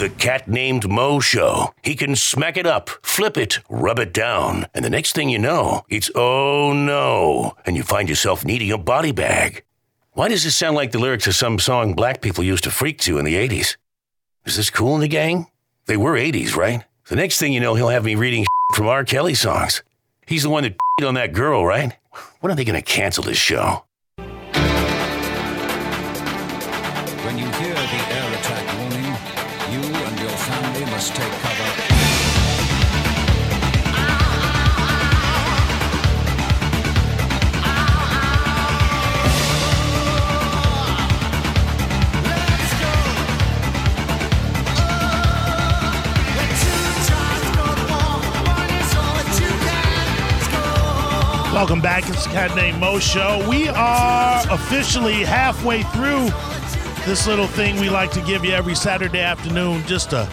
The cat named Moe Show. He can smack it up, flip it, rub it down, and the next thing you know, it's oh no, and you find yourself needing a body bag. Why does this sound like the lyrics of some song black people used to freak to in the 80s? Is this Kool and the Gang? They were 80s, right? The next thing you know, he'll have me reading from R. Kelly songs. He's the one that on that girl, right? When are they going to cancel this show? When you hear the air must take cover. Welcome back. It's the Cat Moe Show. We are officially halfway through this little thing we like to give you every Saturday afternoon. Just a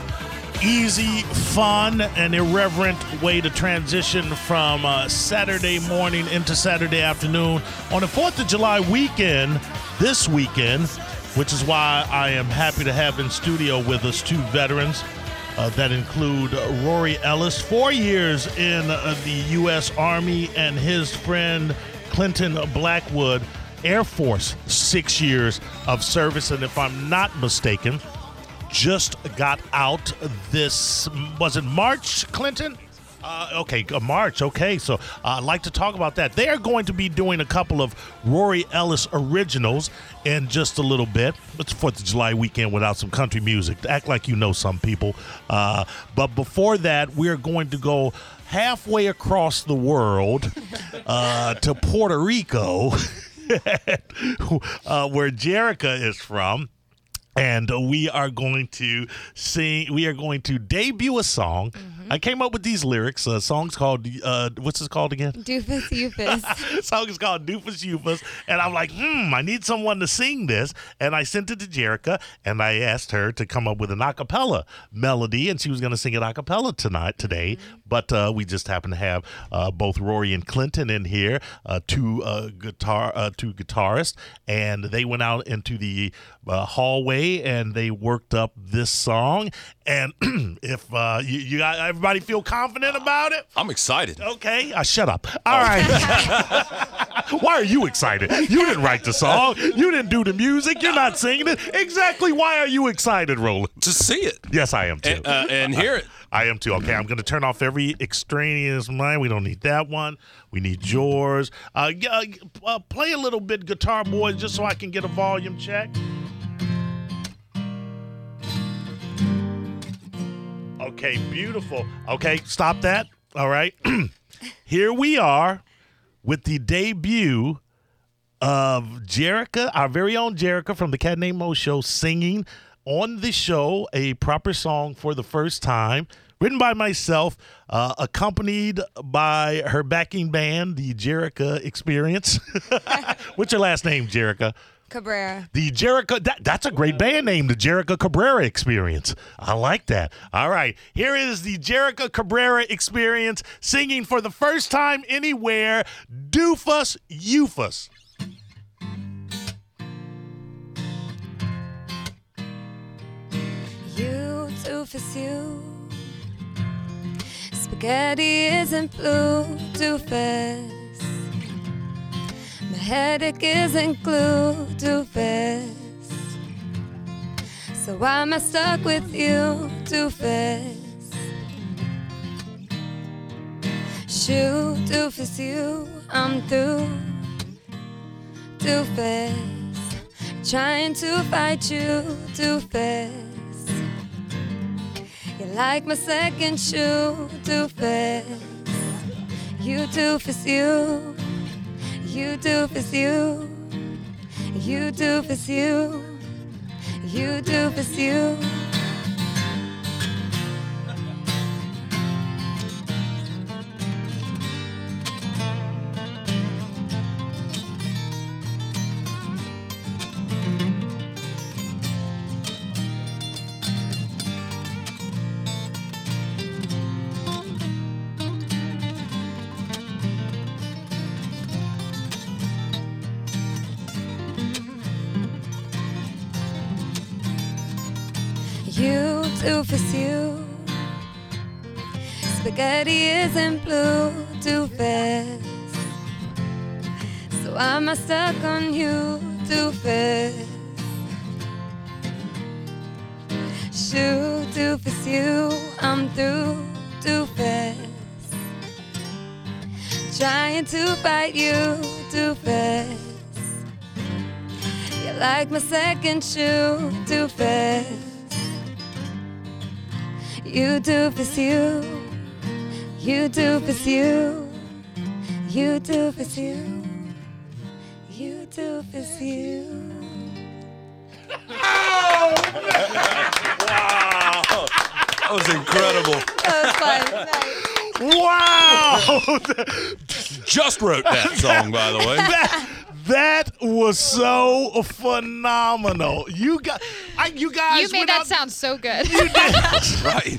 easy, fun, and irreverent way to transition from uh, Saturday morning into Saturday afternoon on the 4th of July weekend, this weekend, which is why I am happy to have in studio with us two veterans uh, that include Rory Ellis, four years in uh, the U.S. Army, and his friend Clinton Blackwood, Air Force, six years of service. And if I'm not mistaken, just got out this, was it March, Clinton? Uh, okay, uh, March. Okay, so uh, I'd like to talk about that. They are going to be doing a couple of Rory Ellis originals in just a little bit. It's Fourth of July weekend without some country music. Act like you know some people. Uh, but before that, we're going to go halfway across the world uh, to Puerto Rico, uh, where Jerrica is from and we are going to sing we are going to debut a song mm-hmm. I came up with these lyrics. A song's called uh, what's this called again? Doofus Eufus. song is called doofus Eufus, and i'm like hmm i need someone to sing this. And i sent it to jerrica and i asked her to come up with an acapella melody. And she was going to sing it acapella tonight today. Mm-hmm. but uh, we just happen to have uh, both rory and clinton in here uh, two uh, guitar uh, two guitarists. And they went out into the hallway and they worked up this song. And if uh, you, you got everybody feel confident about it, I'm excited. Okay, uh, shut up. All right. why are you excited? You didn't write the song. You didn't do the music. You're not singing it. Exactly. Why are you excited, Roland? To see it. Yes, I am too. And, uh, and hear it. I am too. Okay, I'm going to turn off every extraneous mind. We don't need that one. We need yours. Uh, uh, play a little bit, Guitar Boy, just so I can get a volume check. Okay, beautiful. Okay, stop that. All right. Here we are with the debut of Jerrica, our very own Jerrica from the Cat Named Moe Show, singing on the show a proper song for the first time. Written by myself, uh, accompanied by her backing band, the Jerrica Experience. What's your last name, Jerrica? Cabrera. The Jerrica, that, that's a great band name, the Jerrica Cabrera Experience. I like that. All right, here is the Jerrica Cabrera Experience singing for the first time anywhere, Doofus Eufus. You, doofus, you. Spaghetti isn't blue, doofus My headache isn't glued to fast. So why am I stuck with you too fast? Shoot, doofus, you, I'm through too fast. Trying to fight you. You're like my second shoe too fast. You doofus, you. You doofus, you. You doofus, you. You doofus, you. Doofus you. Spaghetti isn't blue, too fast. So I'm stuck on you, too fast. Shoot, doofus you, I'm through, too fast. Trying to fight you, too fast. You like my second shoe, too fast. You doofus you, you doofus you, you doofus you, you doofus you. Wow! That was incredible. That was fun. Wow. Just wrote that song, by the way. that, that was so phenomenal. You got, I, you guys. You made that out- sound so good. You did, right.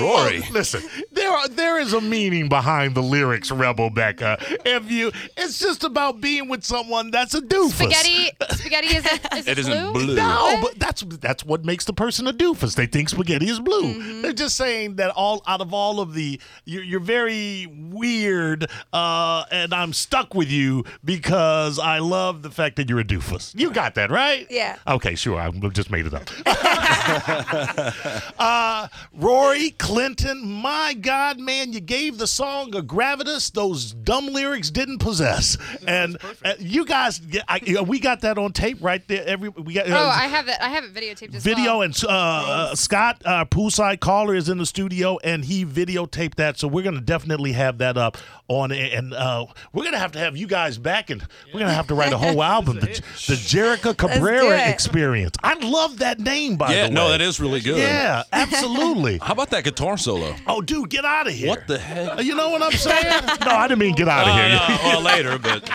Rory. Listen, there are there is a meaning behind the lyrics, Rebel Becca. If you, it's just about being with someone that's a doofus. spaghetti, spaghetti isn't, is It isn't blue? blue. No, but that's that's what makes the person a doofus. They think spaghetti is blue. Mm-hmm. They're just saying that all out of all of the you're, you're very weird, uh, and I'm stuck with you because I love the fact that you're a doofus. You got that right? Yeah. Okay, sure. I just made it up. uh, Rory Clinton, my God, man, you gave the song a gravitas those dumb lyrics didn't possess, and uh, you guys, yeah, I, we got that on tape right there. Every we got. Oh, I have it. I have it videotaped as video well. and uh, uh, Scott uh, Poolside Caller is in the studio and he videotaped that so we're gonna definitely have that up on and uh, we're gonna have to have you guys back and we're gonna have to write a whole album the, the Jerrica Cabrera experience I love that name by Yeah, the way no, that is really good. yeah absolutely How about that guitar solo? oh dude get out of here What the heck? you know what I'm saying no I didn't mean get out of Oh, here no, well, later, but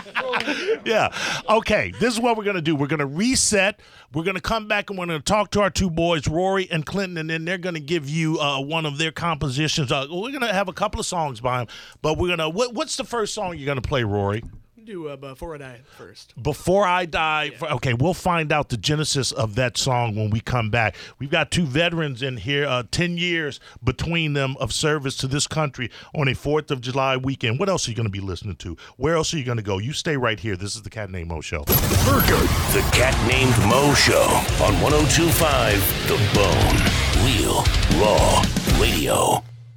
yeah. Okay. This is what we're gonna do. We're gonna reset. We're gonna come back and we're gonna talk to our two boys, Rory and Clinton, and then they're gonna give you uh, one of their compositions. Uh, we're gonna have a couple of songs by them, but we're gonna. What, what's the first song you're gonna play, Rory? Do uh, before I die first. Before I die. Okay, we'll find out the genesis of that song when we come back. We've got two veterans in here, uh, 10 years between them of service to this country on a 4th of July weekend. What else are you going to be listening to? Where else are you going to go? You stay right here. This is the Cat Named Moe Show. Burger, The Cat Named Moe Show on 1025 The Bone. Real, raw radio.